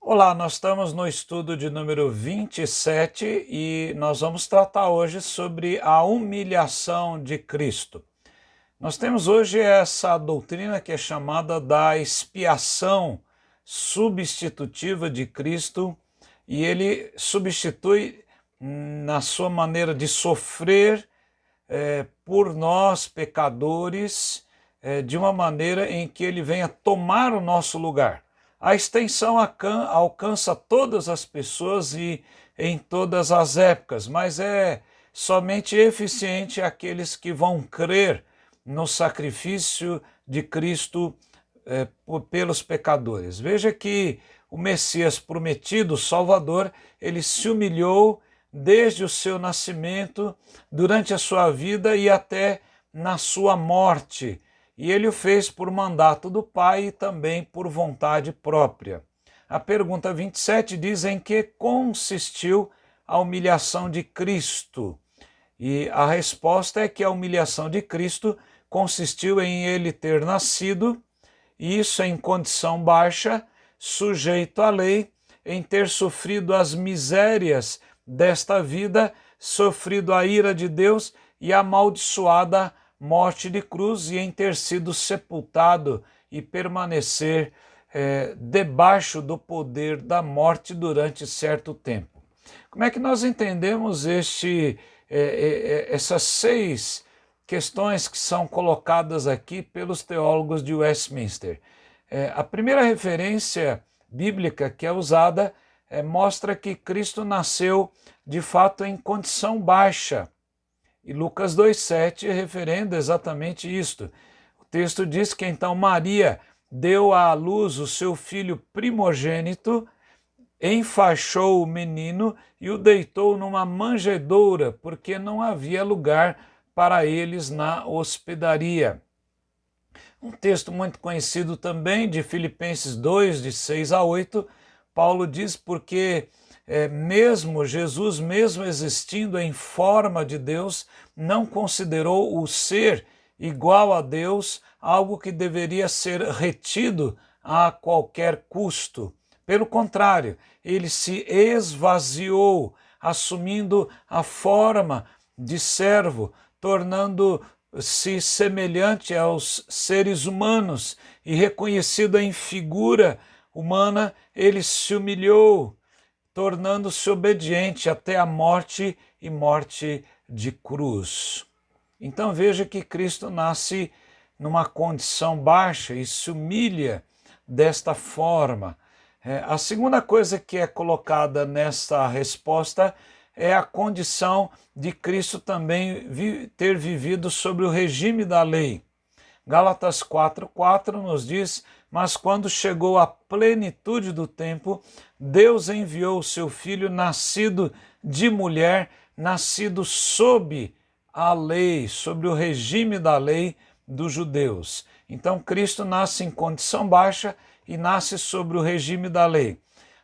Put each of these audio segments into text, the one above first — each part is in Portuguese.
Olá, nós estamos no estudo de número 27 e nós vamos tratar hoje sobre a humilhação de Cristo. Nós temos hoje essa doutrina que é chamada da expiação substitutiva de Cristo e ele substitui na sua maneira de sofrer é, por nós, pecadores, é, de uma maneira em que ele venha tomar o nosso lugar. A extensão alcança todas as pessoas e em todas as épocas, mas é somente eficiente aqueles que vão crer no sacrifício de Cristo é, pelos pecadores. Veja que o Messias prometido, Salvador, ele se humilhou desde o seu nascimento, durante a sua vida e até na sua morte e ele o fez por mandato do Pai e também por vontade própria. A pergunta 27 diz em que consistiu a humilhação de Cristo. E a resposta é que a humilhação de Cristo consistiu em ele ter nascido, e isso em condição baixa, sujeito à lei, em ter sofrido as misérias desta vida, sofrido a ira de Deus e amaldiçoada morte de cruz e em ter sido sepultado e permanecer é, debaixo do poder da morte durante certo tempo. Como é que nós entendemos este, é, é, essas seis questões que são colocadas aqui pelos teólogos de Westminster? A primeira referência bíblica que é usada é, mostra que Cristo nasceu de fato em condição baixa e Lucas 2,7 referendo exatamente isto. O texto diz que então Maria deu à luz o seu filho primogênito, enfaixou o menino e o deitou numa manjedoura, porque não havia lugar para eles na hospedaria. Um texto muito conhecido também de Filipenses 2, de 6 a 8, Paulo diz: Porque é, mesmo Jesus, mesmo existindo em forma de Deus, não considerou o ser igual a Deus algo que deveria ser retido a qualquer custo. Pelo contrário, ele se esvaziou, assumindo a forma de servo, tornando-se semelhante aos seres humanos e reconhecido em figura humana, ele se humilhou tornando-se obediente até a morte e morte de cruz. Então veja que Cristo nasce numa condição baixa e se humilha desta forma. É, a segunda coisa que é colocada nessa resposta é a condição de Cristo também vi, ter vivido sobre o regime da lei. Gálatas 4,4 nos diz: Mas quando chegou a plenitude do tempo, Deus enviou o seu filho, nascido de mulher, nascido sob a lei, sobre o regime da lei dos judeus. Então, Cristo nasce em condição baixa e nasce sobre o regime da lei.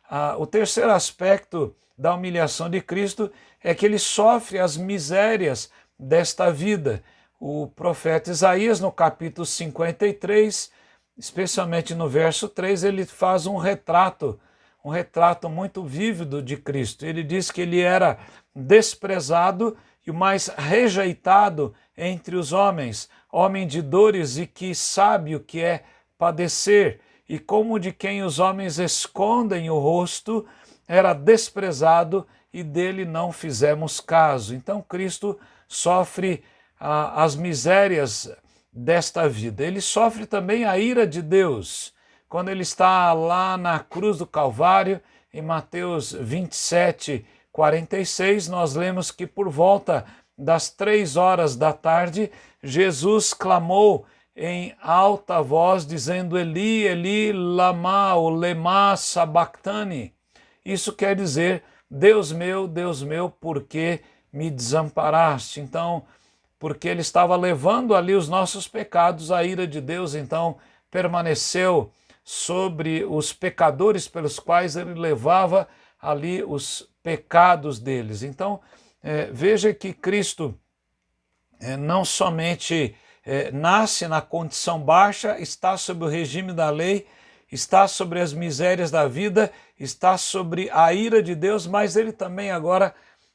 Ah, o terceiro aspecto da humilhação de Cristo é que ele sofre as misérias desta vida o profeta Isaías, no capítulo 53, especialmente no verso 3, ele faz um retrato, um retrato muito vívido de Cristo. Ele diz que ele era desprezado e o mais rejeitado entre os homens, homem de dores e que sabe o que é padecer, e como de quem os homens escondem o rosto, era desprezado e dele não fizemos caso. Então Cristo sofre as misérias desta vida. Ele sofre também a ira de Deus. Quando ele está lá na cruz do Calvário, em Mateus 27, 46, nós lemos que por volta das três horas da tarde, Jesus clamou em alta voz, dizendo: Eli, Eli, lama, o lema sabachthani. Isso quer dizer: Deus meu, Deus meu, por que me desamparaste? Então, porque ele estava levando ali os nossos pecados, a ira de Deus então permaneceu sobre os pecadores pelos quais ele levava ali os pecados deles. Então, é, veja que Cristo é, não somente é, nasce na condição baixa, está sob o regime da lei, está sobre as misérias da vida, está sobre a ira de Deus, mas ele também agora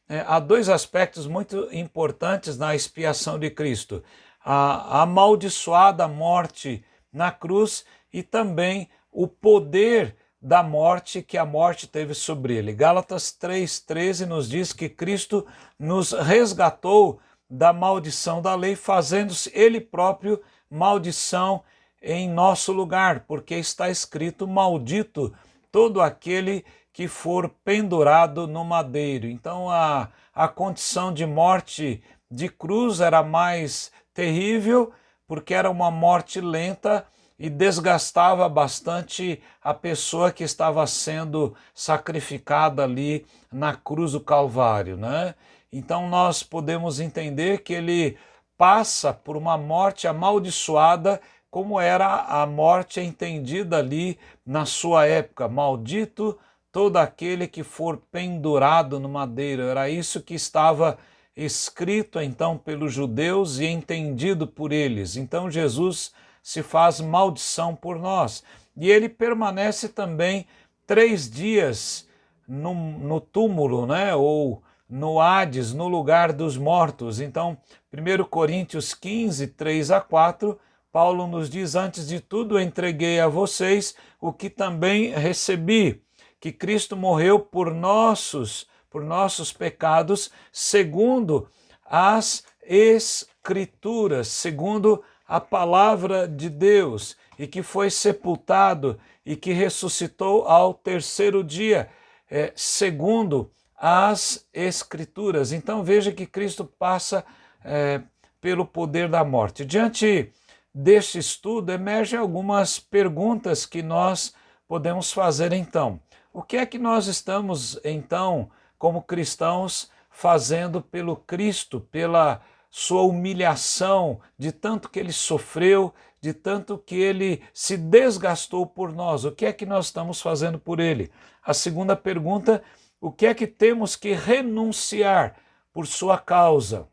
é, há dois aspectos muito importantes na expiação de Cristo: a, amaldiçoada morte na cruz e também o poder da morte que a morte teve sobre ele. Gálatas 3,13 nos diz que Cristo nos resgatou da maldição da lei, fazendo-se ele próprio maldição em nosso lugar, porque está escrito: Maldito todo aquele que for pendurado no madeiro. Então a, a condição de morte de cruz era mais terrível, porque era uma morte lenta e desgastava bastante a pessoa que estava sendo sacrificada ali na cruz do Calvário, né? Então nós podemos entender que ele passa por uma morte amaldiçoada, como era a morte entendida ali na sua época. Maldito todo aquele que for pendurado no madeiro. Era isso que estava escrito então pelos judeus e entendido por eles. Então Jesus se faz maldição por nós. E ele permanece também três dias no, no túmulo, né? ou no Hades, no lugar dos mortos. Então, 1 Coríntios 15, 3 a 4, Paulo nos diz: Antes de tudo, entreguei a vocês o que também recebi, que Cristo morreu por nossos, por nossos pecados, segundo as Escrituras, segundo a palavra de Deus e que foi sepultado e que ressuscitou ao terceiro dia, é, segundo as Escrituras. Então veja que Cristo passa é, pelo poder da morte. Diante deste estudo, emergem algumas perguntas que nós podemos fazer então. O que é que nós estamos então, como cristãos, fazendo pelo Cristo, pela sua humilhação, de tanto que ele sofreu, de tanto que ele se desgastou por nós. O que é que nós estamos fazendo por ele? A segunda pergunta: o que é que temos que renunciar por sua causa?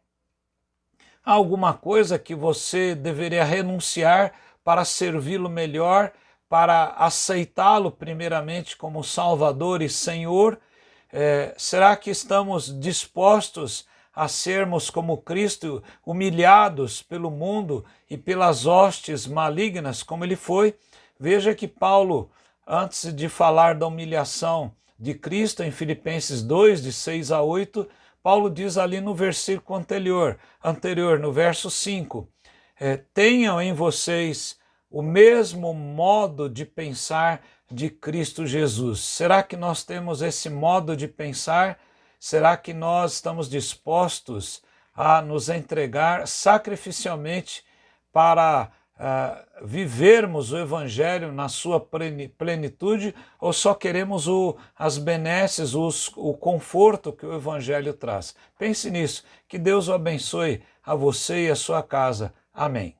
Há alguma coisa que você deveria renunciar para servi-lo melhor, para aceitá-lo primeiramente como Salvador e Senhor? É, será que estamos dispostos a sermos como Cristo, humilhados pelo mundo e pelas hostes malignas, como ele foi. Veja que Paulo, antes de falar da humilhação de Cristo, em Filipenses 2, de 6 a 8, Paulo diz ali no versículo anterior, anterior no verso 5, é, tenham em vocês o mesmo modo de pensar de Cristo Jesus. Será que nós temos esse modo de pensar? Será que nós estamos dispostos a nos entregar sacrificialmente para uh, vivermos o Evangelho na sua plenitude ou só queremos o, as benesses, os, o conforto que o Evangelho traz? Pense nisso. Que Deus o abençoe a você e a sua casa. Amém.